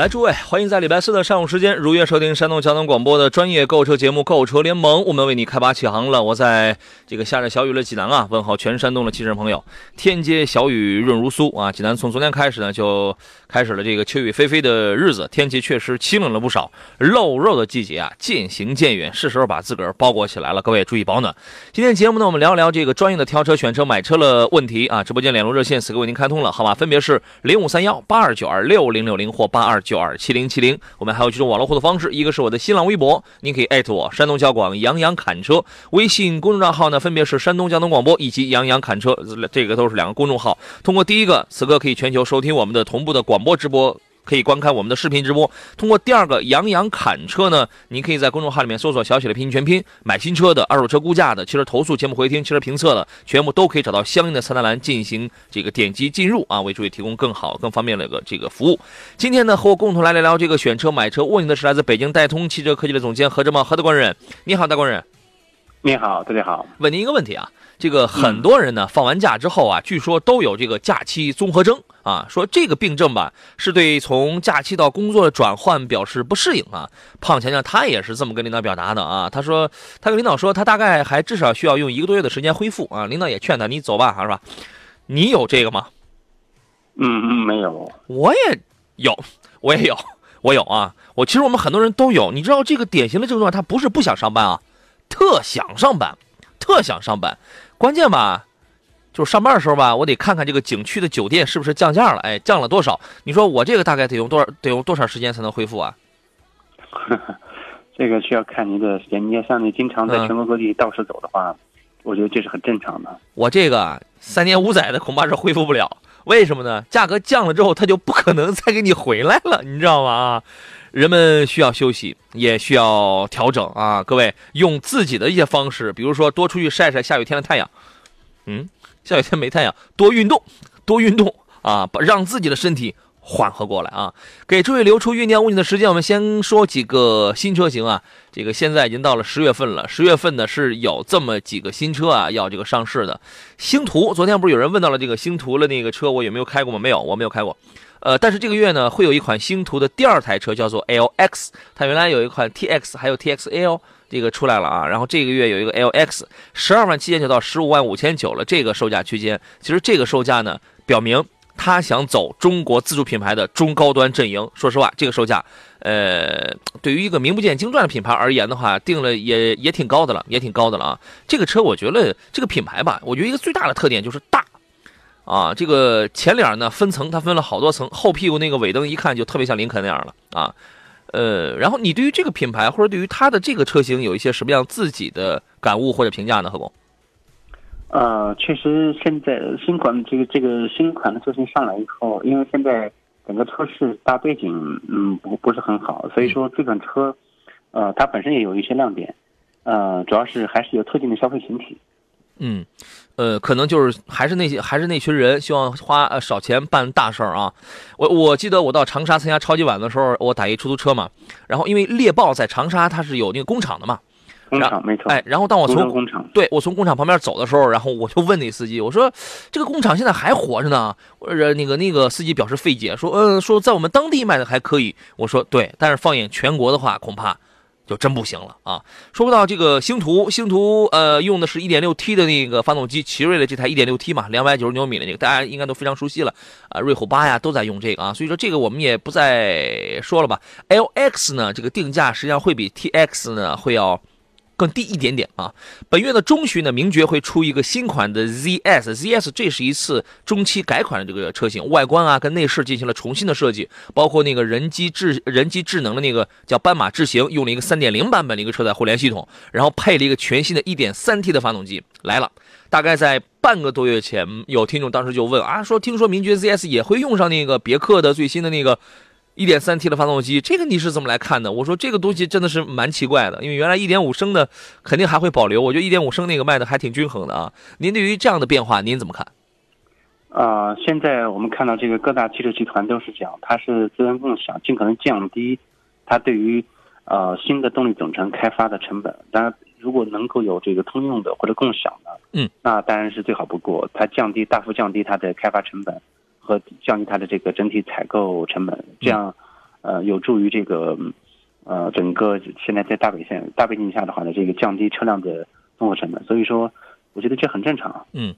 来，诸位，欢迎在礼拜四的上午时间如约收听山东交通广播的专业购车节目《购车联盟》，我们为你开拔启航了。我在这个下着小雨的济南啊，问候全山东的汽车朋友。天街小雨润如酥啊，济南从昨天开始呢，就开始了这个秋雨霏霏的日子，天气确实清冷了不少。露肉的季节啊，渐行渐远，是时候把自个儿包裹起来了。各位注意保暖。今天节目呢，我们聊一聊这个专业的挑车、选车、买车的问题啊。直播间两路热线此刻为您开通了，号码分别是零五三幺八二九二六零六零或八二。九二七零七零，我们还有几种网络互动方式，一个是我的新浪微博，您可以艾特我山东交广杨洋侃车，微信公众账号呢分别是山东交通广播以及杨洋侃车，这个都是两个公众号。通过第一个，此刻可以全球收听我们的同步的广播直播。可以观看我们的视频直播。通过第二个杨洋侃车呢，您可以在公众号里面搜索“小写的拼音全拼”，买新车的、二手车估价的、汽车投诉、节目回听、汽车评测的，全部都可以找到相应的菜单栏进行这个点击进入啊，为诸位提供更好、更方便的一个这个服务。今天呢，和我共同来聊聊这个选车、买车问题的是来自北京戴通汽车科技的总监何志茂何大官人。你好，大官人。你好，大家好。问您一个问题啊。这个很多人呢，放完假之后啊，据说都有这个假期综合征啊，说这个病症吧，是对从假期到工作的转换表示不适应啊。胖强强他也是这么跟领导表达的啊，他说他跟领导说，他大概还至少需要用一个多月的时间恢复啊。领导也劝他，你走吧，是吧？你有这个吗？嗯嗯，没有。我也有，我也有，我有啊。我其实我们很多人都有，你知道这个典型的症状，他不是不想上班啊，特想上班，特想上班。关键吧，就是上班的时候吧，我得看看这个景区的酒店是不是降价了，哎，降了多少？你说我这个大概得用多少，得用多少时间才能恢复啊？这个需要看您的时间。你要像你经常在全国各地到处走的话，我觉得这是很正常的。我这个三年五载的恐怕是恢复不了，为什么呢？价格降了之后，它就不可能再给你回来了，你知道吗？啊？人们需要休息，也需要调整啊！各位用自己的一些方式，比如说多出去晒晒下雨天的太阳，嗯，下雨天没太阳，多运动，多运动啊，把让自己的身体缓和过来啊！给诸位留出酝酿问题的时间，我们先说几个新车型啊。这个现在已经到了十月份了，十月份呢是有这么几个新车啊要这个上市的。星途，昨天不是有人问到了这个星途的那个车，我有没有开过吗？没有，我没有开过。呃，但是这个月呢，会有一款星途的第二台车，叫做 LX。它原来有一款 TX，还有 TXL，这个出来了啊。然后这个月有一个 LX，十二万七千九到十五万五千九了，这个售价区间。其实这个售价呢，表明他想走中国自主品牌的中高端阵营。说实话，这个售价，呃，对于一个名不见经传的品牌而言的话，定了也也挺高的了，也挺高的了啊。这个车我觉得这个品牌吧，我觉得一个最大的特点就是大。啊，这个前脸呢分层，它分了好多层，后屁股那个尾灯一看就特别像林肯那样了啊。呃，然后你对于这个品牌或者对于它的这个车型有一些什么样自己的感悟或者评价呢？何工？呃，确实现在新款这个这个新款的车型上来以后，因为现在整个车市大背景嗯不不是很好，所以说这款车呃它本身也有一些亮点，呃主要是还是有特定的消费群体。嗯，呃，可能就是还是那些还是那群人希望花呃少钱办大事儿啊。我我记得我到长沙参加超级碗的时候，我打一出租车嘛，然后因为猎豹在长沙它是有那个工厂的嘛，工厂没错。哎，然后当我从工厂对我从工厂旁边走的时候，然后我就问那司机，我说这个工厂现在还活着呢？我说那个那个司机表示费解，说嗯说在我们当地卖的还可以。我说对，但是放眼全国的话，恐怕。就真不行了啊！说不到这个星途，星途呃用的是一点六 T 的那个发动机，奇瑞的这台一点六 T 嘛，两百九十牛米的那个，大家应该都非常熟悉了啊。瑞虎八呀都在用这个啊，所以说这个我们也不再说了吧。LX 呢，这个定价实际上会比 TX 呢会要更低一点点啊。本月的中旬呢，名爵会出一个新款的 ZS，ZS 这是一次中期改款的这个车型，外观啊跟内饰进行了重新的设计，包括那个人机智人机智能的那个叫斑马智行，用了一个3.0版本的一个车载互联系统，然后配了一个全新的 1.3T 的发动机来了。大概在半个多月前，有听众当时就问啊，说听说名爵 ZS 也会用上那个别克的最新的那个 1.3T 的发动机，这个你是怎么来看的？我说这个东西真的是蛮奇怪的，因为原来1.5升的肯定还会保留，我觉得1.5升那个卖的还挺均衡的啊。您对于这样的变化您怎么看？啊，现在我们看到这个各大汽车集团都是讲，它是资源共享，尽可能降低它对于呃新的动力总成开发的成本。当然。如果能够有这个通用的或者共享的，嗯，那当然是最好不过。它降低大幅降低它的开发成本，和降低它的这个整体采购成本，这样，呃，有助于这个，呃，整个现在在大北线大背景下的话呢，这个降低车辆的综合成本。所以说，我觉得这很正常。嗯，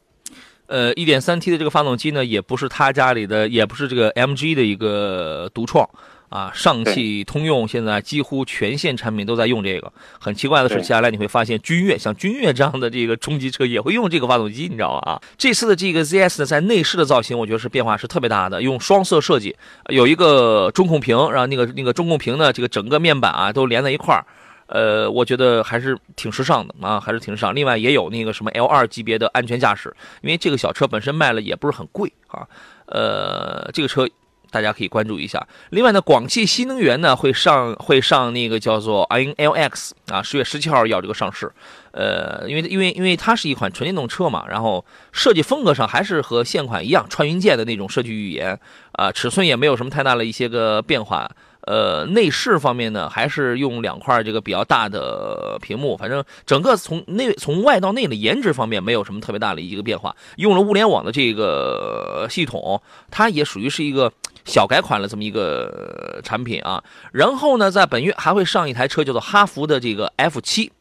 呃，一点三 T 的这个发动机呢，也不是他家里的，也不是这个 MG 的一个独创。啊，上汽通用现在几乎全线产品都在用这个。很奇怪的是，接下来你会发现君越，像君越这样的这个中级车也会用这个发动机，你知道吗？啊，这次的这个 ZS 呢，在内饰的造型，我觉得是变化是特别大的，用双色设计，有一个中控屏，然后那个那个中控屏呢，这个整个面板啊都连在一块儿，呃，我觉得还是挺时尚的啊，还是挺时尚。另外也有那个什么 L2 级别的安全驾驶，因为这个小车本身卖了也不是很贵啊，呃，这个车。大家可以关注一下。另外呢，广汽新能源呢会上会上那个叫做 iNLX 啊，十月十七号要这个上市。呃，因为因为因为它是一款纯电动车嘛，然后设计风格上还是和现款一样，穿云箭的那种设计语言啊，尺寸也没有什么太大的一些个变化。呃，内饰方面呢，还是用两块这个比较大的屏幕，反正整个从内从外到内的颜值方面没有什么特别大的一个变化。用了物联网的这个系统，它也属于是一个小改款了这么一个产品啊。然后呢，在本月还会上一台车，叫做哈弗的这个 F 七。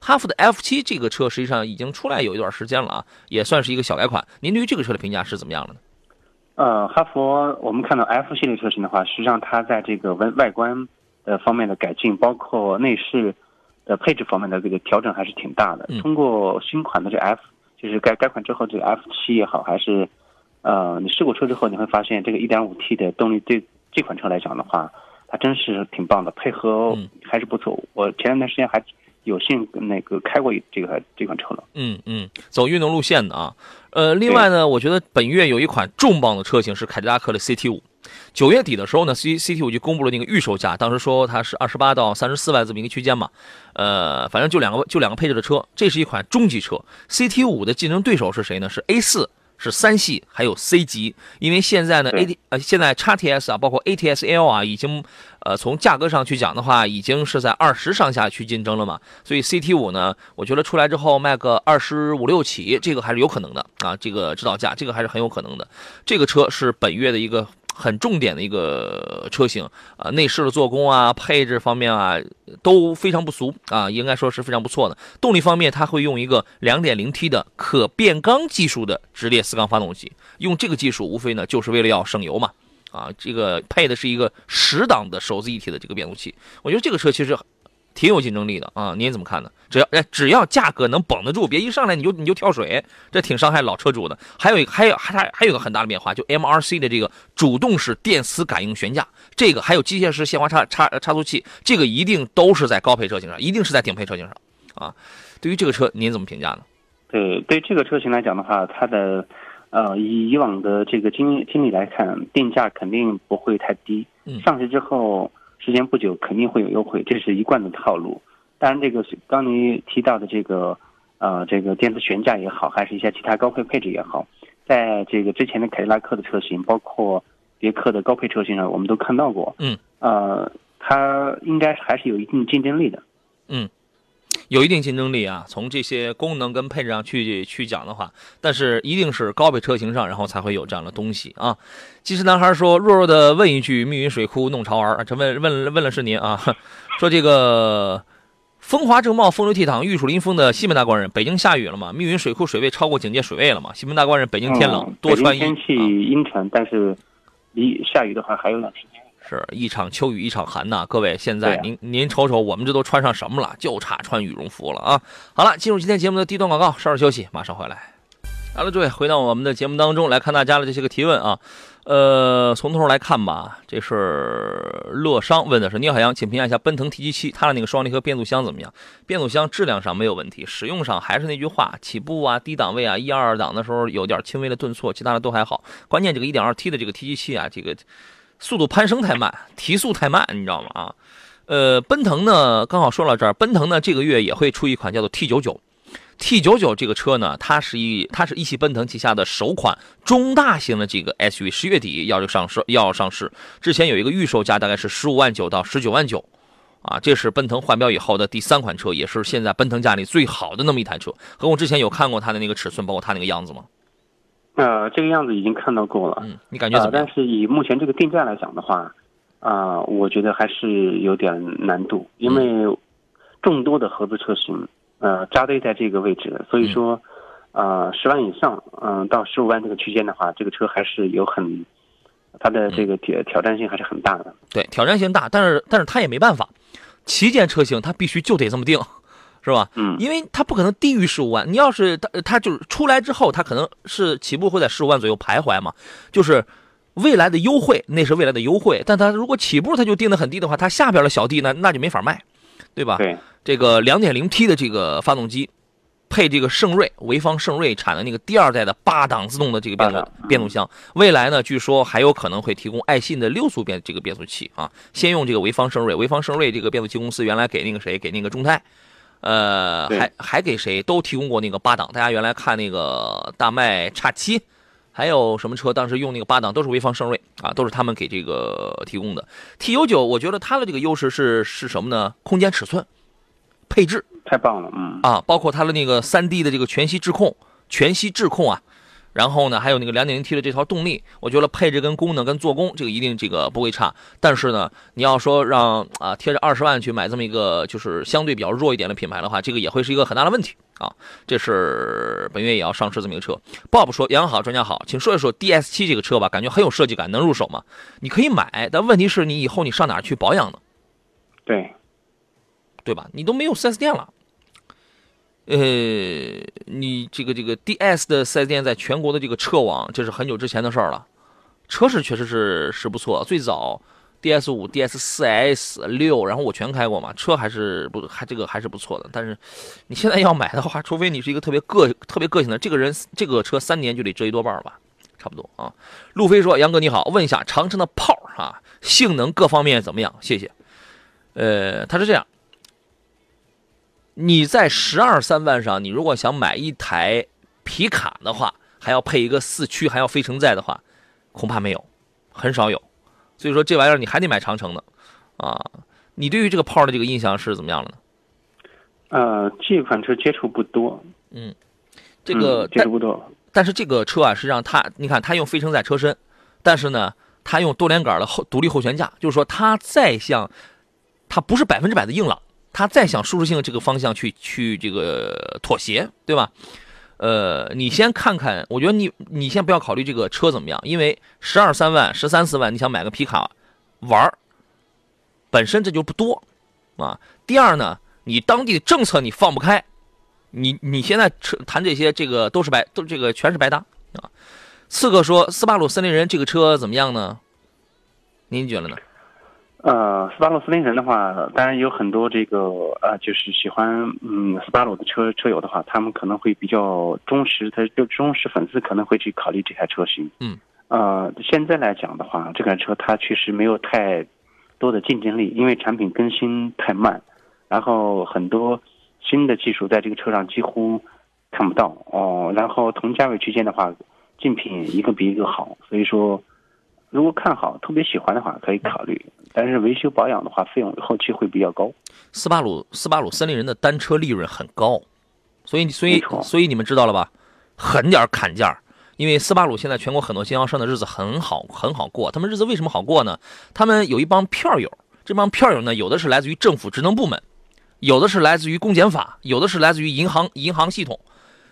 哈弗的 F 七这个车实际上已经出来有一段时间了啊，也算是一个小改款。您对于这个车的评价是怎么样的呢？呃，哈佛，我们看到 F 系列车型的话，实际上它在这个外外观的方面的改进，包括内饰的配置方面的这个调整还是挺大的。通过新款的这 F，就是改改款之后，这个 F 七也好，还是呃，你试过车之后，你会发现这个 1.5T 的动力对这款车来讲的话，它真是挺棒的，配合还是不错。我前一段时间还。有幸那个开过这个这款车了，嗯嗯，走运动路线的啊，呃，另外呢，我觉得本月有一款重磅的车型是凯迪拉克的 CT 五，九月底的时候呢，C CT 五就公布了那个预售价，当时说它是二十八到三十四万这么一个区间嘛，呃，反正就两个就两个配置的车，这是一款中级车，CT 五的竞争对手是谁呢？是 A 四。是三系，还有 C 级，因为现在呢，A T 呃，现在 x T S 啊，包括 A T S L 啊，已经，呃，从价格上去讲的话，已经是在二十上下去竞争了嘛。所以 C T 五呢，我觉得出来之后卖个二十五六起，这个还是有可能的啊。这个指导价，这个还是很有可能的。这个车是本月的一个。很重点的一个车型啊，内饰的做工啊，配置方面啊都非常不俗啊，应该说是非常不错的。动力方面，它会用一个 2.0T 的可变缸技术的直列四缸发动机，用这个技术无非呢就是为了要省油嘛啊，这个配的是一个十档的手自一体的这个变速器，我觉得这个车其实。挺有竞争力的啊，您怎么看呢？只要哎，只要价格能绷得住，别一上来你就你就跳水，这挺伤害老车主的。还有一个，还有还还有个很大的变化，就 MRC 的这个主动式电磁感应悬架，这个还有机械式限滑差差差速器，这个一定都是在高配车型上，一定是在顶配车型上啊。对于这个车，您怎么评价呢？对，对这个车型来讲的话，它的呃，以以往的这个经经历来看，定价肯定不会太低。上市之后。时间不久肯定会有优惠，这是一贯的套路。当然，这个刚您提到的这个，呃，这个电子悬架也好，还是一些其他高配配置也好，在这个之前的凯迪拉克的车型，包括别克的高配车型上，我们都看到过。嗯。呃，它应该还是有一定竞争力的。嗯。有一定竞争力啊，从这些功能跟配置上去去讲的话，但是一定是高配车型上，然后才会有这样的东西啊。其实男孩说：“弱弱的问一句，密云水库弄潮儿，这问问问了是您啊？说这个风华正茂、风流倜傥、玉树临风的西门大官人，北京下雨了吗？密云水库水位超过警戒水位了吗？西门大官人，北京天冷，多穿衣。天气阴沉，但是离下雨的话还有两天。是一场秋雨一场寒呐，各位，现在您您瞅瞅，我们这都穿上什么了？就差穿羽绒服了啊！好了，进入今天节目的第一段广告，稍事休息，马上回来。好了，诸位，回到我们的节目当中来看大家的这些个提问啊。呃，从头来看吧，这是乐商问的是：聂海洋，请评价一下奔腾 T77 它的那个双离合变速箱怎么样？变速箱质量上没有问题，使用上还是那句话，起步啊、低档位啊、一二档的时候有点轻微的顿挫，其他的都还好。关键这个 1.2T 的这个 T77 啊，这个速度攀升太慢，提速太慢，你知道吗？啊，呃，奔腾呢，刚好说到这儿，奔腾呢这个月也会出一款叫做 T99。T 九九这个车呢，它是一它是一汽奔腾旗下的首款中大型的这个 SUV，十月底要上市要上市。之前有一个预售价大概是十五万九到十九万九，啊，这是奔腾换标以后的第三款车，也是现在奔腾家里最好的那么一台车。和我之前有看过它的那个尺寸，包括它那个样子吗？呃，这个样子已经看到过了。嗯，你感觉怎呃，么样？但是以目前这个定价来讲的话，啊、我觉得还是有点难度，因为众多的合资车型，呃，扎堆在这个位置，所以说，呃，十万以上，嗯、到十五万这个区间的话，这个车还是有很，它的这个挑挑战性还是很大的。对，挑战性大，但是但是它也没办法，旗舰车型它必须就得这么定，是吧？嗯，因为它不可能低于十五万。你要是它它就是出来之后，它可能是起步会在十五万左右徘徊嘛，就是未来的优惠，那是未来的优惠。但它如果起步它就定的很低的话，它下边的小弟呢那就没法卖，对吧？对，这个两点零 T 的这个发动机，配这个圣瑞潍坊圣瑞产的那个第二代的八档自动的这个变速变速箱，未来呢，据说还有可能会提供爱信的六速变这个变速器啊。先用这个潍坊圣瑞，潍坊圣瑞这个变速器公司原来给那个谁，给那个众泰。呃，还还给谁都提供过那个八档，大家原来看那个大迈叉七，还有什么车当时用那个八档都是潍坊盛瑞啊，都是他们给这个提供的。T U 九，我觉得它的这个优势是是什么呢？空间尺寸、配置太棒了，嗯，啊，包括它的那个三 D 的这个全息智控、全息智控啊，然后呢，还有那个 2.0T 的这套动力，我觉得配置跟功能跟做工这个一定这个不会差。但是呢，你要说让啊贴着二十万去买这么一个就是相对比较弱一点的品牌的话，这个也会是一个很大的问题啊。这是本月也要上市这么一个车。Bob 说：“杨好，专家好，请说一说 DS 7这个车吧，感觉很有设计感，能入手吗？你可以买，但问题是你以后你上哪去保养呢？对，对吧？你都没有 4S 店了。呃，你这个这个 DS 的 4S 店在全国的这个车网，这是很久之前的事儿了。车是确实是是不错，最早 DS 五、DS 四 S 六，然后我全开过嘛，车还是不还这个还是不错的。但是你现在要买的话，除非你是一个特别个特别个性的，这个人这个车三年就得折一多半吧，差不多啊。路飞说：“杨哥你好，问一下长城的炮儿啊，性能各方面怎么样？谢谢。”呃，他是这样，你在十二三万上，你如果想买一台皮卡的话，还要配一个四驱，还要非承载的话，恐怕没有，很少有。所以说这玩意儿你还得买长城的，啊，你对于这个炮的这个印象是怎么样的呢？呃，这款车接触不多，嗯这个嗯、接触不多，但是这个车啊，实际上它，你看它用非承载车身，但是呢，它用多连杆的后独立后悬架，就是说它再像，它不是百分之百的硬朗，他再向舒适性这个方向去去这个妥协，对吧？呃，你先看看，我觉得你你先不要考虑这个车怎么样，因为十二三万、十三四万，你想买个皮卡玩，本身这就不多啊。第二呢，你当地的政策你放不开，你你现在车谈这些，这个都是白，都这个全是白搭啊。刺客说斯巴鲁森林人这个车怎么样呢？您觉得呢？呃，斯巴鲁森林人的话，当然有很多这个呃，就是喜欢嗯斯巴鲁的车车友的话，他们可能会比较忠实，他就忠实粉丝可能会去考虑这台车型。嗯。呃，现在来讲的话，这款车它确实没有太多的竞争力，因为产品更新太慢，然后很多新的技术在这个车上几乎看不到哦。然后同价位区间的话，竞品一个比一个好，所以说。如果看好、特别喜欢的话，可以考虑。但是维修保养的话，费用后期会比较高。斯巴鲁斯巴鲁森林人的单车利润很高，所以所以所以你们知道了吧？狠点儿砍价，因为斯巴鲁现在全国很多经销商的日子很好很好过，他们日子为什么好过呢？他们有一帮票友，这帮票友呢，有的是来自于政府职能部门，有的是来自于公检法，有的是来自于银行银行系统，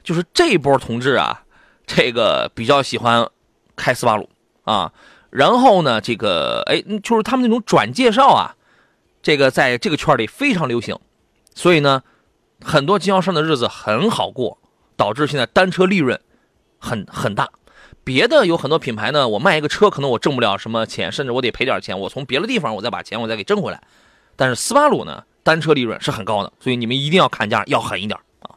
就是这波同志啊，这个比较喜欢开斯巴鲁啊。然后呢，这个哎，就是他们那种转介绍啊，这个在这个圈里非常流行，所以呢，很多经销商的日子很好过，导致现在单车利润很很大。别的有很多品牌呢，我卖一个车可能我挣不了什么钱，甚至我得赔点钱，我从别的地方我再把钱我再给挣回来。但是斯巴鲁呢，单车利润是很高的，所以你们一定要砍价要狠一点啊。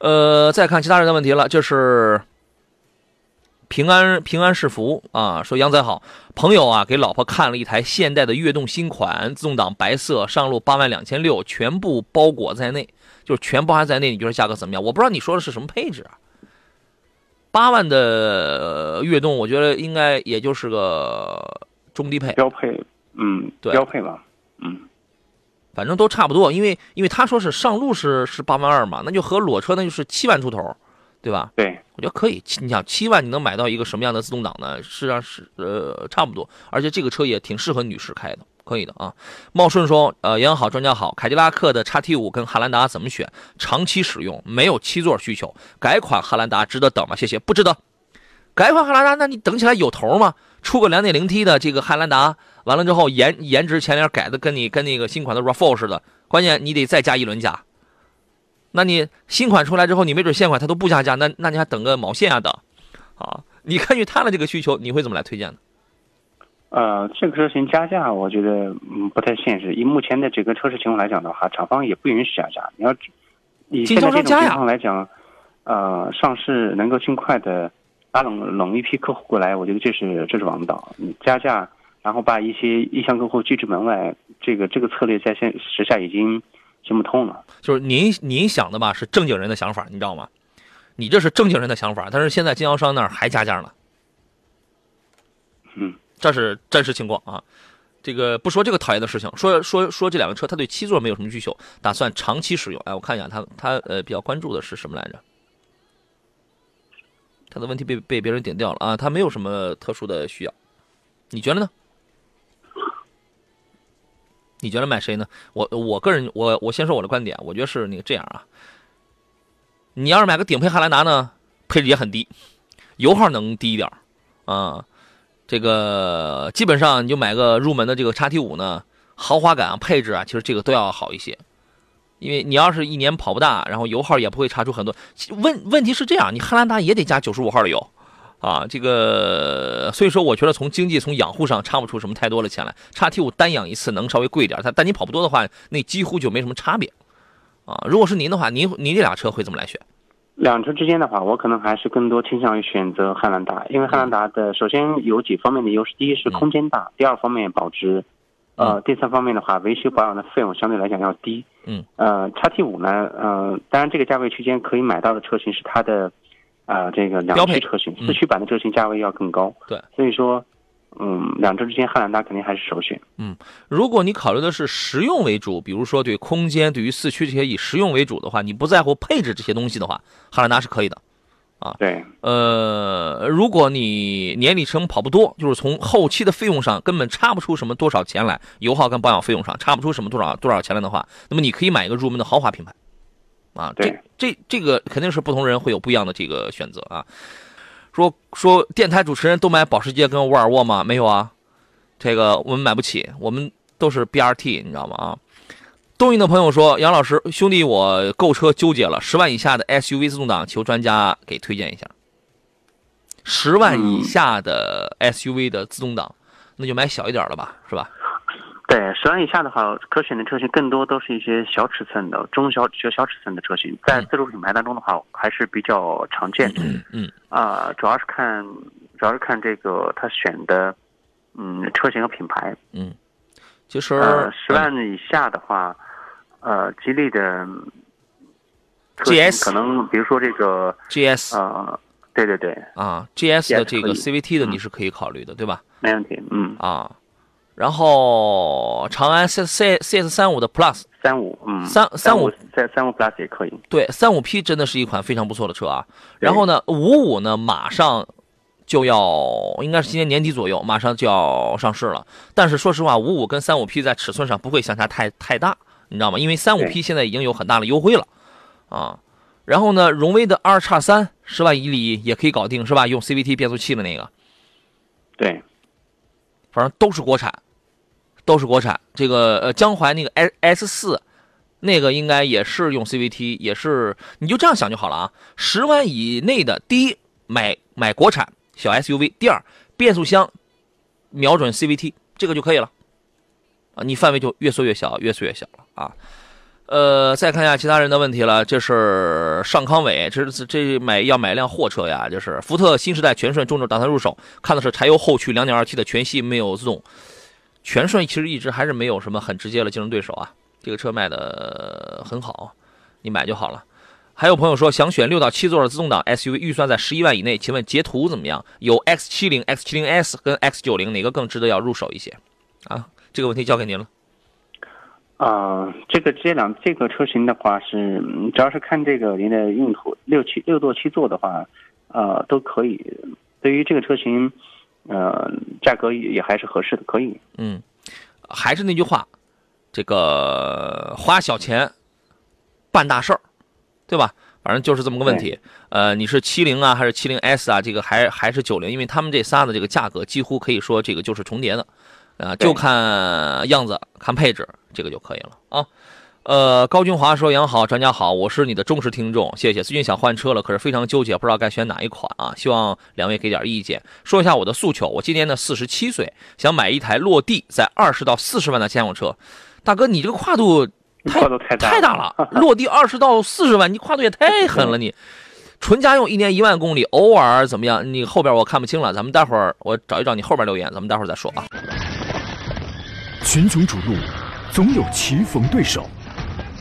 呃，再看其他人的问题了，就是平安平安是福啊，说杨仔好，朋友啊给老婆看了一台现代的悦动新款自动挡白色，上路八万两千六，全部包裹在内，就是全包含在内。你觉得价格怎么样？我不知道你说的是什么配置啊？八万的悦动，我觉得应该也就是个中低配标配，嗯，对标配吧，嗯，反正都差不多。因为因为他说是上路是是八万二嘛，那就和裸车那就是七万出头，对吧？对，我觉得可以。你想七万你能买到一个什么样的自动挡呢？实际上是呃差不多，而且这个车也挺适合女士开的，可以的啊。茂顺说，呃，杨好，专家好，凯迪拉克的 XT 五跟汉兰达怎么选？长期使用没有七座需求，改款汉兰达值得等吗？谢谢，不值得。改款汉兰达，那你等起来有头吗？出个 2.0T 的这个汉兰达，完了之后颜颜值前脸改的跟你跟那个新款的 RAV4 似的，关键你得再加一轮价。那你新款出来之后，你没准现款它都不加价，那那你还等个毛线啊等，啊？你根据他的这个需求，你会怎么来推荐呢？呃，这个车型加价，我觉得嗯不太现实。以目前的整个车市情况来讲的话，厂方也不允许加价。你要以现在这种情况来讲，呃，上市能够尽快的拉拢拢一批客户过来，我觉得这是这是王道。你加价，然后把一些意向客户拒之门外，这个这个策略在现时下已经行不通了。就是您您想的吧，是正经人的想法，你知道吗？你这是正经人的想法，但是现在经销商那儿还加价呢。嗯，这是真实情况啊。这个不说这个讨厌的事情，说说说这两个车，他对七座没有什么需求，打算长期使用。哎，我看一下他他呃比较关注的是什么来着？他的问题被被别人点掉了啊，他没有什么特殊的需要，你觉得呢？你觉得买谁呢？我我个人我我先说我的观点，我觉得是那个这样啊。你要是买个顶配汉兰达呢，配置也很低，油耗能低一点啊。这个基本上你就买个入门的这个叉 T 五呢，豪华感啊、配置啊，其实这个都要好一些。因为你要是一年跑不大，然后油耗也不会差出很多。问问题是这样，你汉兰达也得加九十五号的油啊。这个所以说，我觉得从经济、从养护上差不出什么太多的钱来。叉 T 五单养一次能稍微贵一点，它但你跑不多的话，那几乎就没什么差别啊。如果是您的话，您您这俩车会怎么来选？两车之间的话，我可能还是更多倾向于选择汉兰达，因为汉兰达的首先有几方面的优势，第一是空间大，第二方面保值，呃，第三方面的话，维修保养的费用相对来讲要低。嗯。呃，叉 T 五呢，呃，当然这个价位区间可以买到的车型是它的，啊，这个两驱车型，四驱版的车型价位要更高。对。所以说。嗯，两者之间，汉兰达肯定还是首选。嗯，如果你考虑的是实用为主，比如说对空间、对于四驱这些以实用为主的话，你不在乎配置这些东西的话，汉兰达是可以的。啊，对。呃，如果你年里程跑不多，就是从后期的费用上根本差不出什么多少钱来，油耗跟保养费用上差不出什么多少多少钱来的话，那么你可以买一个入门的豪华品牌。啊，这这这个肯定是不同人会有不一样的这个选择啊。说说电台主持人都买保时捷跟沃尔沃吗？没有啊，这个我们买不起，我们都是 BRT，你知道吗？啊，东营的朋友说，杨老师兄弟，我购车纠结了，十万以下的 SUV 自动挡，求专家给推荐一下。十万以下的 SUV 的自动挡，那就买小一点的吧，是吧？对，十万以下的话，可选的车型更多都是一些小尺寸的、中小小小尺寸的车型，在自主品牌当中的话，还是比较常见。的。嗯，啊，主要是看，主要是看这个他选的，嗯，车型和品牌。嗯，其实十万以下的话，呃，吉利的 GS 可能，比如说这个 GS，呃，对对对，啊，GS 的这个 CVT 的你是可以考虑的，对吧？没问题，嗯，啊。然后长安 C C C S 三五的 Plus 三五，嗯，三三五在三五 Plus 也可以。对，三五 P 真的是一款非常不错的车啊。然后呢，五五呢马上就要，应该是今年年底左右，马上就要上市了。但是说实话，五五跟三五 P 在尺寸上不会相差太太大，你知道吗？因为三五 P 现在已经有很大的优惠了啊。然后呢，荣威的二叉三十万以里也可以搞定，是吧？用 CVT 变速器的那个。对。反正都是国产，都是国产。这个呃，江淮那个 S S 四，那个应该也是用 CVT，也是你就这样想就好了啊。十万以内的，第一买买国产小 SUV，第二变速箱瞄准 CVT，这个就可以了啊。你范围就越缩越小，越缩越小了啊。呃，再看一下其他人的问题了。这是尚康伟，这是这买要买辆货车呀。就是福特新时代全顺，众筹打算入手，看的是柴油后驱 2.2T 的全系没有自动。全顺其实一直还是没有什么很直接的竞争对手啊。这个车卖的很好，你买就好了。还有朋友说想选六到七座的自动挡 SUV，预算在十一万以内，请问捷途怎么样？有 X70、X70S 跟 X90，哪个更值得要入手一些？啊，这个问题交给您了。啊，这个这辆这个车型的话是，主要是看这个您的用途，六七六座七座的话，呃，都可以。对于这个车型，呃，价格也也还是合适的，可以。嗯，还是那句话，这个花小钱办大事儿，对吧？反正就是这么个问题。呃，你是七零啊，还是七零 S 啊？这个还还是九零？因为他们这仨的这个价格几乎可以说这个就是重叠的。啊，就看样子，看配置，这个就可以了啊。呃，高军华说：“杨好，专家好，我是你的忠实听众，谢谢。最近想换车了，可是非常纠结，不知道该选哪一款啊。希望两位给点意见，说一下我的诉求。我今年呢四十七岁，想买一台落地在二十到四十万的家用车。大哥，你这个跨度跨度太大太大了，落地二十到四十万，你跨度也太狠了。你纯家用一年一万公里，偶尔怎么样？你后边我看不清了，咱们待会儿我找一找你后边留言，咱们待会儿再说啊。”群雄逐鹿，总有棋逢对手；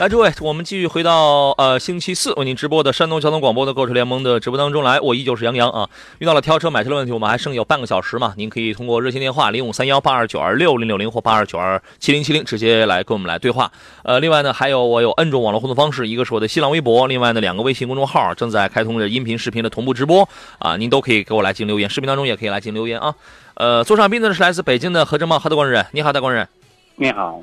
来，诸位，我们继续回到呃星期四为您直播的山东交通广播的购车联盟的直播当中来。我依旧是杨洋啊。遇到了挑车买车的问题，我们还剩有半个小时嘛？您可以通过热线电话零五三幺八二九二六零六零或八二九二七零七零直接来跟我们来对话。呃，另外呢，还有我有 N 种网络互动方式，一个是我的新浪微博，另外呢两个微信公众号正在开通着音频、视频的同步直播啊，您都可以给我来进行留言，视频当中也可以来进行留言啊。呃，坐上宾的是来自北京的何正茂何大官人，你好，大官人。你好。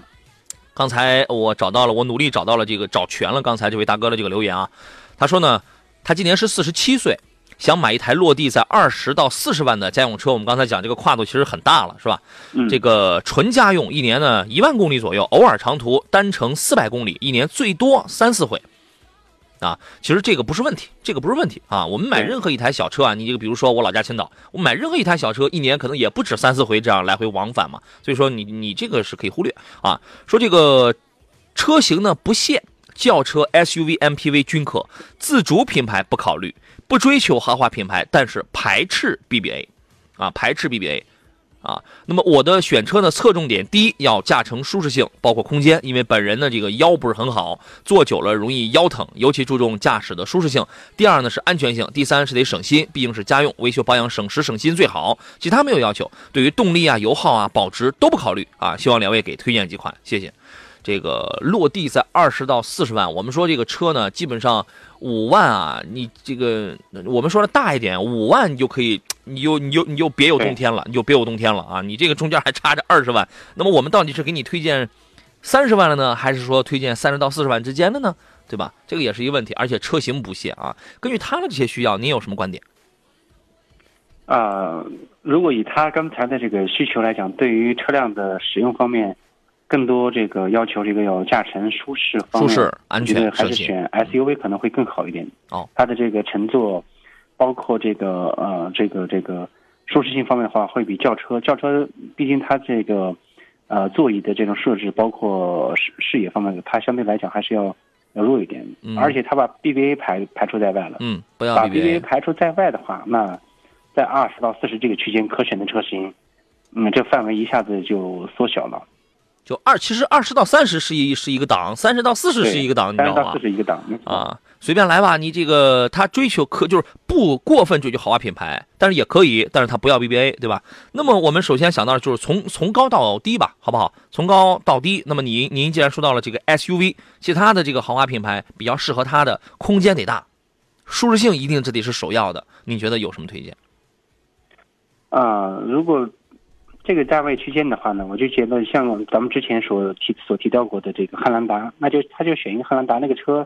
刚才我找到了，我努力找到了这个找全了。刚才这位大哥的这个留言啊，他说呢，他今年是四十七岁，想买一台落地在二十到四十万的家用车。我们刚才讲这个跨度其实很大了，是吧？这个纯家用一年呢一万公里左右，偶尔长途单程四百公里，一年最多三四回。啊，其实这个不是问题，这个不是问题啊。我们买任何一台小车啊，你这个比如说我老家青岛，我买任何一台小车，一年可能也不止三四回这样来回往返嘛。所以说你你这个是可以忽略啊。说这个车型呢不限，轿车、SUV、MPV 均可，自主品牌不考虑，不追求豪华品牌，但是排斥 BBA，啊，排斥 BBA。啊，那么我的选车呢，侧重点第一要驾乘舒适性，包括空间，因为本人呢这个腰不是很好，坐久了容易腰疼，尤其注重驾驶的舒适性。第二呢是安全性，第三是得省心，毕竟是家用，维修保养省时省心最好。其他没有要求，对于动力啊、油耗啊、保值都不考虑啊。希望两位给推荐几款，谢谢。这个落地在二十到四十万，我们说这个车呢，基本上五万啊，你这个我们说的大一点，五万你就可以，你就你就你就别有洞天了，你就别有洞天了啊！你这个中间还差着二十万，那么我们到底是给你推荐三十万了呢，还是说推荐三十到四十万之间的呢？对吧？这个也是一个问题，而且车型不限啊。根据他的这些需要，您有什么观点？啊，如果以他刚才的这个需求来讲，对于车辆的使用方面。更多这个要求，这个要驾乘舒适方面，舒适安全，还是选 SUV 可能会更好一点。哦，它的这个乘坐，包括这个呃这个这个舒适性方面的话，会比轿车轿车，毕竟它这个呃座椅的这种设置，包括视视野方面的，它相对来讲还是要要弱一点。嗯，而且它把 BBA 排排除在外了。嗯，不要把 BBA 排除在外的话，那在二十到四十这个区间可选的车型，嗯，这范围一下子就缩小了。就二，其实二十到三十是一是一个档，三十到四十是一个档，你知道吗三十到四？十一个档，啊，随便来吧，你这个他追求可就是不过分追求豪华品牌，但是也可以，但是他不要 BBA，对吧？那么我们首先想到的就是从从高到低吧，好不好？从高到低。那么您您既然说到了这个 SUV，其他的这个豪华品牌比较适合它的空间得大，舒适性一定这得是首要的。你觉得有什么推荐？啊、如果这个价位区间的话呢，我就觉得像咱们之前所提所提到过的这个汉兰达，那就他就选一个汉兰达那个车，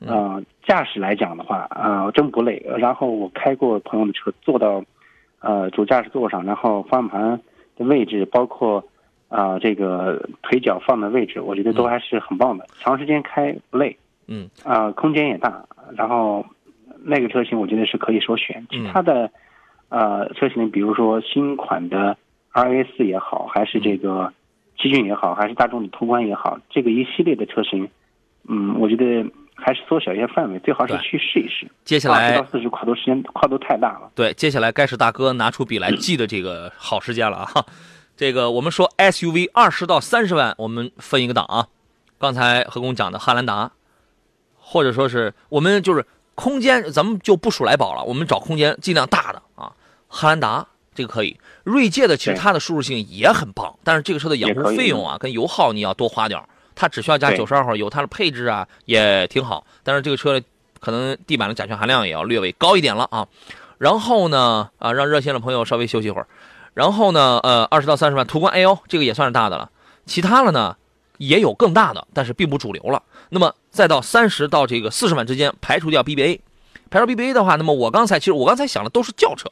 呃，驾驶来讲的话，啊、真不累。然后我开过朋友的车，坐到呃主驾驶座上，然后方向盘的位置，包括啊、这个腿脚放的位置，我觉得都还是很棒的，长时间开不累。嗯啊、空间也大，然后那个车型我觉得是可以首选。其他的呃车型，比如说新款的 RA 四也好，还是这个奇骏也好，还是大众的途观也好，这个一系列的车型，嗯，我觉得还是缩小一些范围，最好是去试一试。接下来二十到四十跨度时间跨度太大了。对，接下来该是大哥拿出笔来记的这个好时间了啊！这个我们说 SUV 二十到三十万，我们分一个档啊。刚才何工讲的汉兰达，或者说是我们就是空间，咱们就不数来宝了，我们找空间尽量大的啊。汉兰达这个可以，锐界的其实它的舒适性也很棒，但是这个车的养护费用啊跟油耗你要多花点儿它只需要加对九十二号油，它的配置啊也挺好，但是这个车可能地板的甲醛含量也要略微高一点了啊。然后呢，啊，让热线的朋友稍微休息一会儿。然后呢，呃，二十到三十万途观哦，这个也算是大的了。其他的呢，也有更大的，但是并不主流了。那么再到三十到这个四十万之间，排除掉 BBA，排除 BBA 的话，那么我刚才其实我刚才想的都是轿车，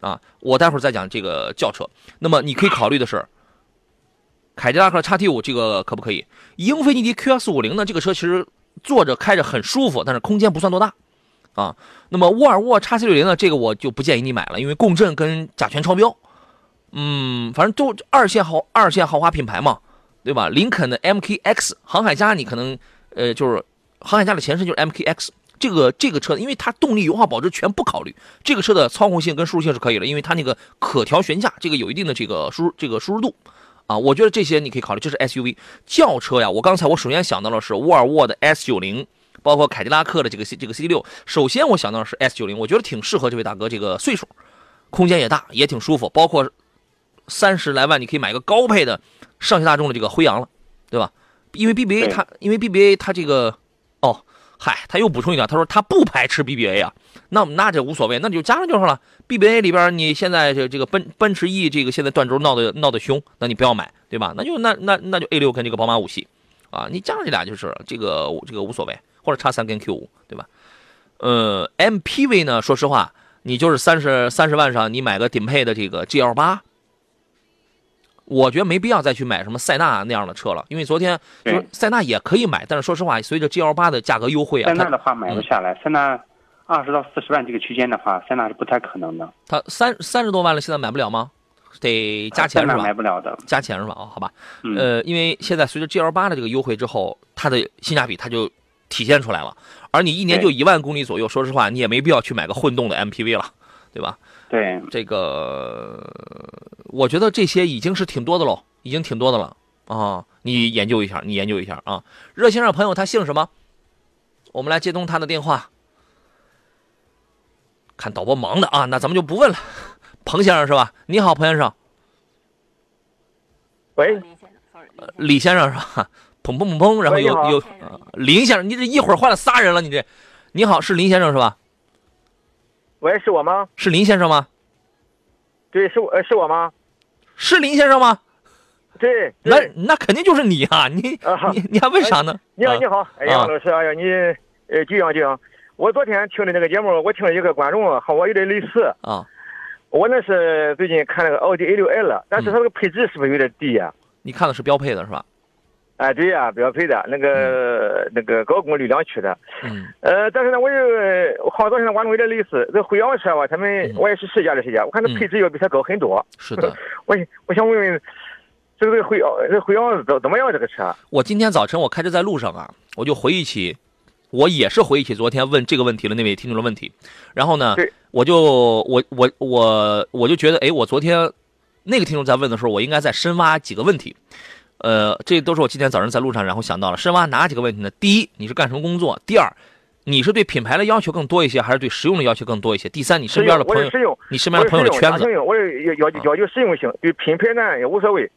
啊，我待会儿再讲这个轿车。那么你可以考虑的是，凯迪拉克 XT 五这个可不可以？英菲尼迪 QS 五零呢？这个车其实坐着开着很舒服，但是空间不算多大，啊。那么沃尔沃 x C 六零呢？这个我就不建议你买了，因为共振跟甲醛超标。嗯，反正都二线豪二线豪华品牌嘛，对吧？林肯的 MKX，航海家你可能呃就是航海家的前身就是 MKX，这个这个车因为它动力、油耗、保值全不考虑，这个车的操控性跟舒适性是可以的，因为它那个可调悬架，这个有一定的这个舒这个舒适度。啊，我觉得这些你可以考虑，这是 SUV 轿车呀。我刚才我首先想到的是沃尔沃的 S 九零，包括凯迪拉克的这个这个 C 六。首先我想到的是 S 九零，我觉得挺适合这位大哥这个岁数，空间也大，也挺舒服。包括三十来万，你可以买个高配的上汽大众的这个辉昂了，对吧？因为 BBA 它因为 BBA 它这个，嗨，他又补充一点，他说他不排斥 BBA 啊，那那这无所谓，那你就加上就是了。BBA 里边你现在这这个奔奔驰 E 这个现在断轴闹得闹得凶，那你不要买，对吧？那就那那那就 A 六跟这个宝马五系，啊，你加上这俩就是这个这个无所谓，或者叉三跟 Q 五，对吧？呃，MPV 呢，说实话，你就是三十三十万上你买个顶配的这个 GL 八。我觉得没必要再去买什么塞纳那样的车了，因为昨天就是对塞纳也可以买，但是说实话，随着 GL 八的价格优惠啊，塞纳的话买不下来，塞纳二十到四十万这个区间的话，塞纳是不太可能的，它三三十多万了，现在买不了吗？得加钱是吧买？不了的。加钱是吧？哦，好吧。嗯，呃，因为现在随着 GL 八的这个优惠之后，它的性价比它就体现出来了。而你一年就一万公里左右，说实话，你也没必要去买个混动的 MPV 了，对吧？对，这个，我觉得这些已经是挺多的喽，已经挺多的了啊！你研究一下，你研究一下啊。热心上朋友他姓什么？我们来接通他的电话。看导播忙的啊，那咱们就不问了。彭先生是吧？你好，彭先生，喂，李先生是吧？砰砰砰砰，然后有喂你好有、呃林先生，你这一会儿换了仨人了，你这，你好，是林先生是吧？喂，是我吗？是林先生吗？对，是我，呃，是我吗？是林先生吗？对，那对那肯定就是你啊！你啊你你还问啥呢？你好，啊你好，哎呀，啊老师，哎呀，你呃，久仰久仰。我昨天听的那个节目，我听了一个观众和我有点类似。啊，我那是最近看那个奥迪 A 六 L，但是它这个配置是不是有点低呀、你看的是标配的是吧？哎，对呀、标配的那个、那个高功率两驱的。嗯呃，但是呢，我有好多现在观众有点类似，这辉昂车吧，他们嗯我也是试驾了试驾，我看这配置要比它高很多。是的，我我想问问，这个辉昂这辉昂怎怎么样？这个车？我今天早晨我开车在路上啊，我就回忆起，我也是回忆起昨天问这个问题的那位听众的问题，然后呢，我就我我我我就觉得，哎，我昨天那个听众在问的时候，我应该再深挖几个问题。呃，这都是我今天早上在路上然后想到了，深挖哪几个问题呢？第一，你是干什么工作？第二，你是对品牌的要求更多一些，还是对实用的要求更多一些？第三，你身边的朋友，你身边的朋友的圈子，我是要要要求实用性，对品牌呢也无所谓。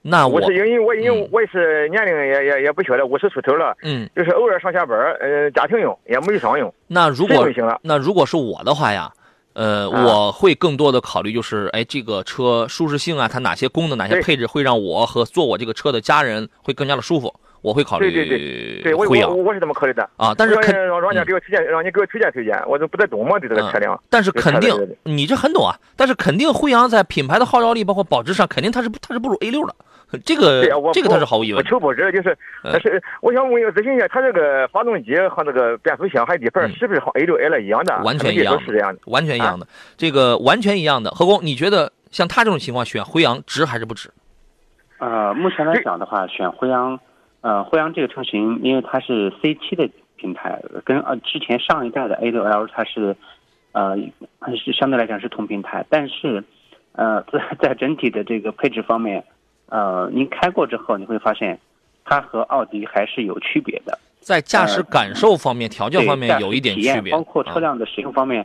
那我是因为我因为我也是年龄也也也不小了，五十出头了，嗯，就是偶尔上下班，呃，家庭用也没有商用。那如果那如果是我的话呀，呃，我会更多的考虑就是，哎，这个车舒适性啊，它哪些功能、哪些配置会让我和坐我这个车的家人会更加的舒服。我会考虑对对对，对我我我是这么考虑的啊。但是肯让让家给我推荐，让你给我推荐推荐，我就不太懂嘛，对这个车辆。但是肯定你这很懂啊。但是肯定辉昂在品牌的号召力包括保值上，肯定它是它是不如 A 六的。这个这个他是毫无疑问。我求保值就是，但是我想问一个咨询一下，它这个发动机和那个变速箱还有底盘是不是和 A 六 L 一样的？完全一样，是这样的，完全一样的。这个完全一样的。何工，你觉得像他这种情况选辉昂值还是不值？呃，目前来讲的话，选辉昂。呃，辉昂这个车型，因为它是 C 七的平台，跟呃之前上一代的 A 六 L 它是，呃，是相对来讲是同平台，但是，呃，在在整体的这个配置方面，呃，您开过之后你会发现，它和奥迪还是有区别的，在驾驶感受方面、调教方面有一点区别，包括车辆的使用方面，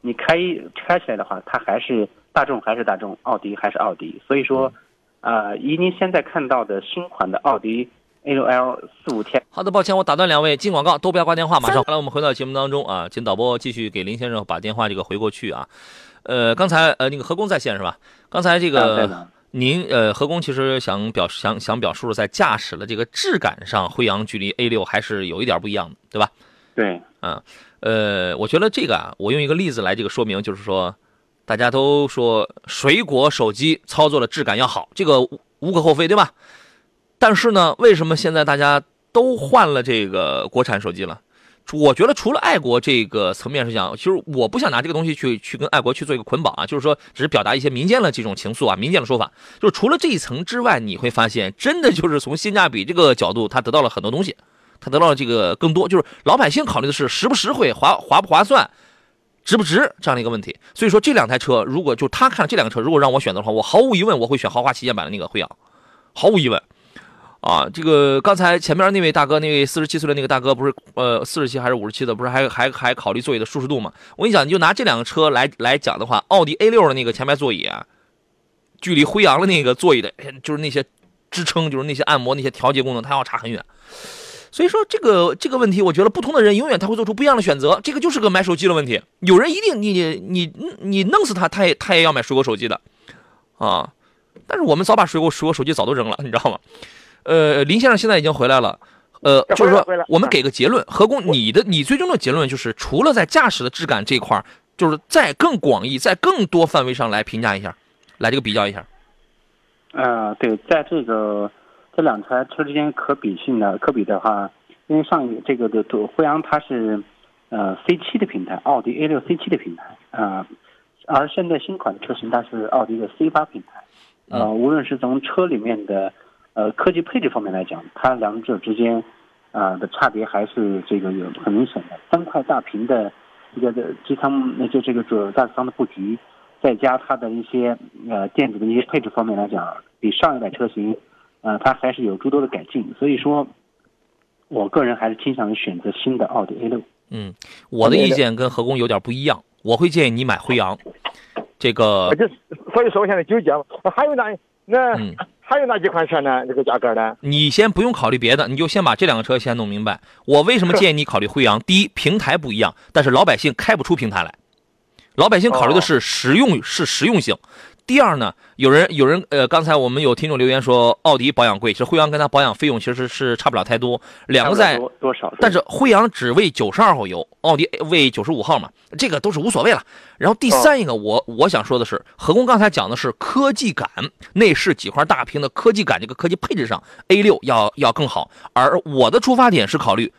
你开开起来的话，它还是大众还是大众，奥迪还是奥迪，所以说，呃，以您现在看到的新款的奥迪。A 六 L 四五天。好的，抱歉，我打断两位，进广告都不要挂电话，马上来。我们回到节目当中啊，请导播继续给林先生把电话这个回过去啊。呃，刚才呃那个何工在线是吧？刚才这个您呃何工其实想表想想表述在驾驶的这个质感上，辉昂距离 A 六还是有一点不一样的，对吧？对，嗯，呃，我觉得这个啊，我用一个例子来这个说明，就是说大家都说水果手机操作的质感要好，这个无可厚非，对吧？但是呢，为什么现在大家都换了这个国产手机了？我觉得除了爱国这个层面上讲，其实我不想拿这个东西去去跟爱国去做一个捆绑啊，就是说只是表达一些民间的这种情愫啊，民间的说法。就是除了这一层之外，你会发现，真的就是从性价比这个角度，它得到了很多东西，它得到了这个更多，就是老百姓考虑的是实不实惠、划划不划算、值不值这样的一个问题。所以说这两台车，如果就他看这两个车，如果让我选择的话，我毫无疑问我会选豪华旗舰版的那个辉昂，毫无疑问。啊，这个刚才前面那位大哥，那位四十七岁的那个大哥，不是呃四十七还是五十七的，不是还还还考虑座椅的舒适度吗？我跟你讲，你就拿这两个车来来讲的话，奥迪 A 六的那个前排座椅啊，距离辉昂的那个座椅的，就是那些支撑，就是那些按摩、那些调节功能，它要差很远。所以说这个这个问题，我觉得不同的人永远他会做出不一样的选择。这个就是个买手机的问题，有人一定你你你你弄死他，他也他也要买水果手机的啊。但是我们早把水果水果手机早都扔了，你知道吗？呃，林先生现在已经回来了，呃，就是说，我们给个结论，何工，你的你最终的结论就是，除了在驾驶的质感这块儿，就是在更广义、在更多范围上来评价一下，来这个比较一下。呃，对，在这个这两台车之间可比性的可比的话，因为上一这个的辉昂它是呃 C 七的平台，奥迪 A 六 C 七的平台啊，而现在新款的车型它是奥迪的 C 八平台，呃，无论是从车里面的。呃，科技配置方面来讲，它两者之间，啊的差别还是这个有很明显的。三块大屏的一个的机舱，那就这个主要驾驶舱的布局，再加它的一些呃电子的一些配置方面来讲，比上一代车型，呃，它还是有诸多的改进。所以说，我个人还是倾向于选择新的奥迪 A 六。嗯，我的意见跟何工有点不一样，我会建议你买辉昂。这个，就所以说我现在纠结了，还有那那。还有哪几款车呢？这个价格呢？你先不用考虑别的，你就先把这两个车先弄明白。我为什么 建议你考虑辉昂？第一，平台不一样，但是老百姓开不出平台来，老百姓考虑的是实用，是实用性。第二呢，有人有人呃，刚才我们有听众留言说，奥迪保养贵，其实辉昂跟它保养费用其实是差不了太多，两个在多少？但是辉昂只为九十二号油，奥迪为九十五号嘛，这个都是无所谓了。然后第三一个，我我想说的是，何工刚才讲的是科技感，内饰几块大屏的科技感，这个科技配置上，A 六要要更好。而我的出发点是考虑，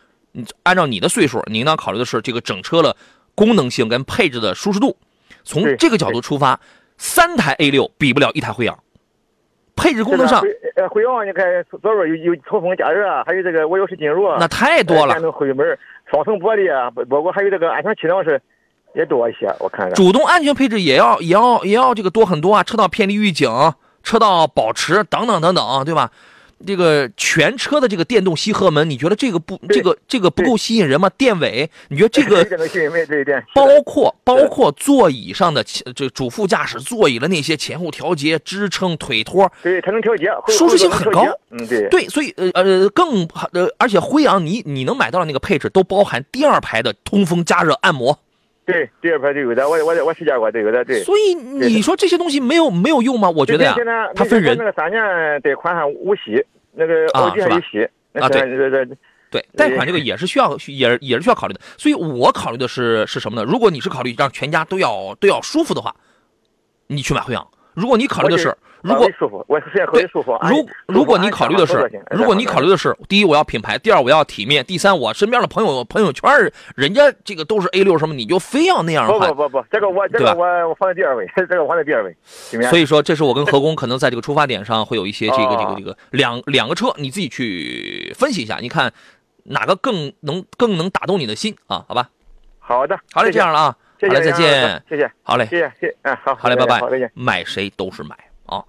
按照你的岁数，你应当考虑的是这个整车的功能性跟配置的舒适度，从这个角度出发。三台 A 六比不了一台辉昂，配置功能上，呃，辉昂你看左边有有通风加热啊，还有这个无钥匙进入啊，那太多了。电动后门、双层玻璃啊，包括还有这个安全气囊是也多一些，我看着。主动安全配置也要也要也要这个多很多啊，车道偏离预警、车道保持等等等等，对吧？这个全车的这个电动吸合门，你觉得这个不这个这个不够吸引人吗？电尾，你觉得这个 吸引这一点，包括包括座椅上的这主副驾驶座椅的那些前后调节、支撑、腿托，对，它能调节，舒适性很高。嗯，对，对，所以呃呃更呃，而且辉昂你你能买到的那个配置都包含第二排的通风、加热、按摩，对，第二排就有的，我我我试驾过都有的，对。所以你说这些东西没有没有用吗？我觉得呀现在，它分人那。个三年贷款还无息，那个啊奥迪还有息。啊对对对对，对，贷款这个也是需要，也也是需要考虑的。所以我考虑的是是什么呢？如果你是考虑让全家都要都要舒服的话，你去买辉昂。如果你考虑的是，如果舒服，我现在考虑舒服。安如如果你考虑的是如果你考虑的是，第一我要品牌，第二我要体面，第三我身边的朋友朋友圈儿人家这个都是 A 六什么，你就非要那样的话不不，不不，这个我这个我我放在第二位，这个我放在第二位，所以说这是我跟何工可能在这个出发点上会有一些这个这个哦这个两两个车，你自己去分析一下，你看哪个更能更能打动你的心啊？好吧，好的，好嘞，这样了啊，好嘞，再见，谢谢好嘞。谢谢谢谢，嗯好，好嘞，拜拜好再见。。买谁都是买啊。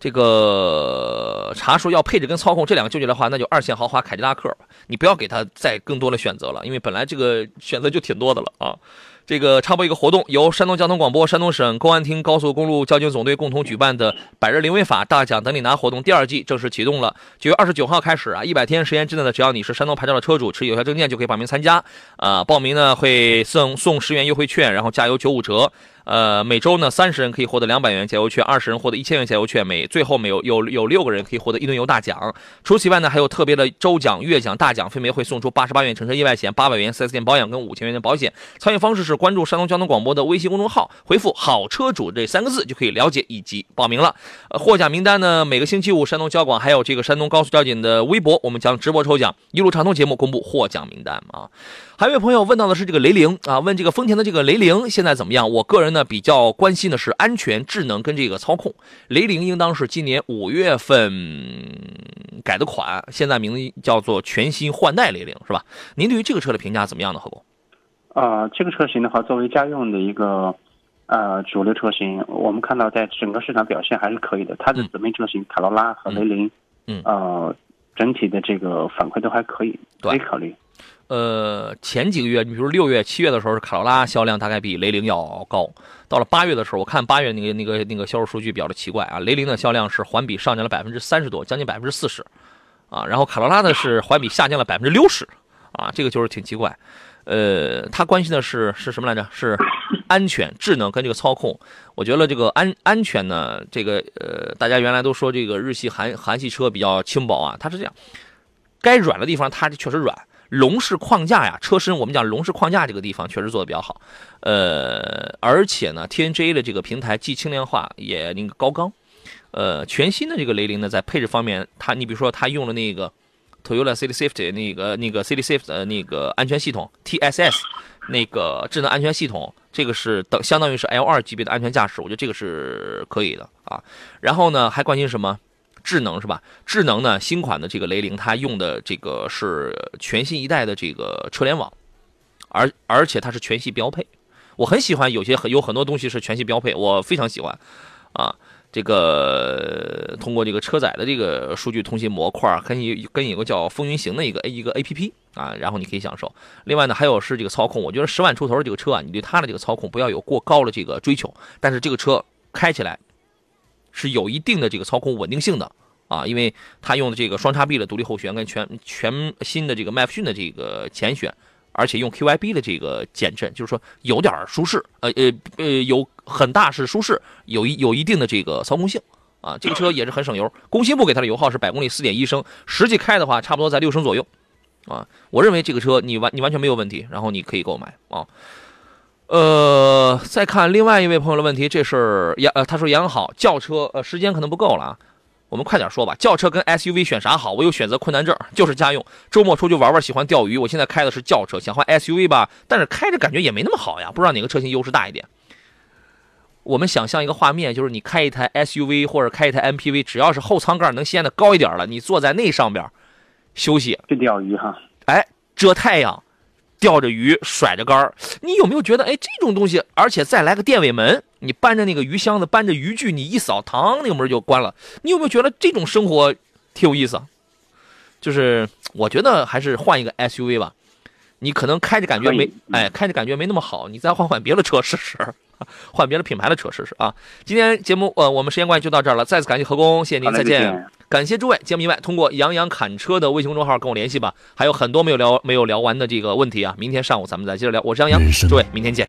这个查说要配置跟操控这两个纠结的话，那就二线豪华凯迪拉克。你不要给他再更多的选择了，因为本来这个选择就挺多的了啊。这个插播一个活动，由山东交通广播、山东省公安厅高速公路交警总队共同举办的“百日零违法大奖等你拿”活动第二季正式启动了。九月二十九号开始啊，一百天时间之内呢，只要你是山东牌照的车主，持有效证件就可以报名参加。啊，报名呢会送送十元优惠券，然后加油九五折。呃，每周呢三十人可以获得两百元加油券，二十人获得一千元加油券，每最后每有有有六个人可以获得一吨油大奖。除此以外呢，还有特别的周奖、月奖、大奖，分别会送出八十八元乘车意外险、八百元 4S 店保养跟五千元的保险。参与方式是关注山东交通广播的微信公众号，回复“好车主”这三个字就可以了解以及报名了。获奖名单呢，每个星期五山东交广还有这个山东高速交警的微博，我们将直播抽奖，一路畅通节目公布获奖名单啊。还有一位朋友问到的是这个雷凌啊，问这个丰田的这个雷凌现在怎么样？我个人呢比较关心的是安全、智能跟这个操控。雷凌应当是今年五月份改的款，现在名字叫做全新换代雷凌，是吧？您对于这个车的评价怎么样呢，何工？呃，这个车型的话，作为家用的一个呃主流车型，我们看到在整个市场表现还是可以的。它的嗯姊妹车型卡罗拉和雷凌，嗯呃，整体的这个反馈都还可以，对可以考虑。呃，前几个月，你比如六月、七月的时候，是卡罗拉销量大概比雷凌要高。到了八月的时候，我看八月那个那个那个销售数据比较的奇怪啊，雷凌的销量是环比上降了百分之三十多，将近百分之四十，啊，然后卡罗拉呢是环比下降了百分之六十，啊，这个就是挺奇怪。呃，他关心的是是什么来着？是安全、智能跟这个操控。我觉得这个安安全呢，这个呃，大家原来都说这个日系韩韩系车比较轻薄啊，它是这样，该软的地方它确实软。龙式框架呀，车身我们讲龙式框架这个地方确实做的比较好，呃，而且呢，TNGA 的这个平台既轻量化也那个高刚，呃，全新的这个雷凌呢，在配置方面，它你比如说它用了那个 Toyota City Safety 那个那个 City Safety 的那个安全系统 TSS 那个智能安全系统，这个是等相当于是 L 二级别的安全驾驶，我觉得这个是可以的啊。然后呢，还关心什么？智能是吧？智能呢，新款的这个雷凌它用的这个是全新一代的这个车联网，而而且它是全系标配。我很喜欢有些有很多东西是全系标配，我非常喜欢啊。这个通过这个车载的这个数据通信模块，跟一跟有个叫风云行的一个 A 一个 A P P 啊，然后你可以享受。另外呢，还有是这个操控，我觉得十万出头的这个车啊，你对它的这个操控不要有过高的这个追求，但是这个车开起来是有一定的这个操控稳定性的啊，因为它用的这个双叉臂的独立后悬跟全全新的这个麦弗逊的这个前悬，而且用 QIB 的这个减震，就是说有点舒适，呃呃呃，有很大是舒适，有一有一定的这个操控性啊。这个车也是很省油，工信部给它的油耗是百公里四点一升，实际开的话差不多在六升左右啊。我认为这个车你完你完全没有问题，然后你可以购买啊。呃，再看另外一位朋友的问题，这是杨呃，他说杨好轿车，呃，时间可能不够了啊，我们快点说吧。轿车跟 SUV 选啥好？我有选择困难症，就是家用，周末出去玩玩，喜欢钓鱼。我现在开的是轿车，想换 SUV 吧，但是开着感觉也没那么好呀，不知道哪个车型优势大一点。我们想象一个画面，就是你开一台 SUV 或者开一台 MPV，只要是后舱盖能掀得高一点了，你坐在那上边休息，去钓鱼哈，哎，遮太阳，钓着鱼，甩着杆儿，你有没有觉得，哎，这种东西，而且再来个电尾门，你搬着那个鱼箱子，搬着渔具，你一扫，堂，那个门就关了。你有没有觉得这种生活挺有意思？就是我觉得还是换一个 SUV 吧。你可能开着感觉没哎，开着感觉没那么好，你再换换别的车试试，换别的品牌的车试试啊。今天节目呃，我们时间关系就到这儿了，再次感谢何工，谢谢您，再见。见感谢诸位，节目以外通过杨洋侃车的微信公众号跟我联系吧，还有很多没有聊没有聊完的这个问题啊，明天上午咱们再接着聊。我是杨洋诸位明天见。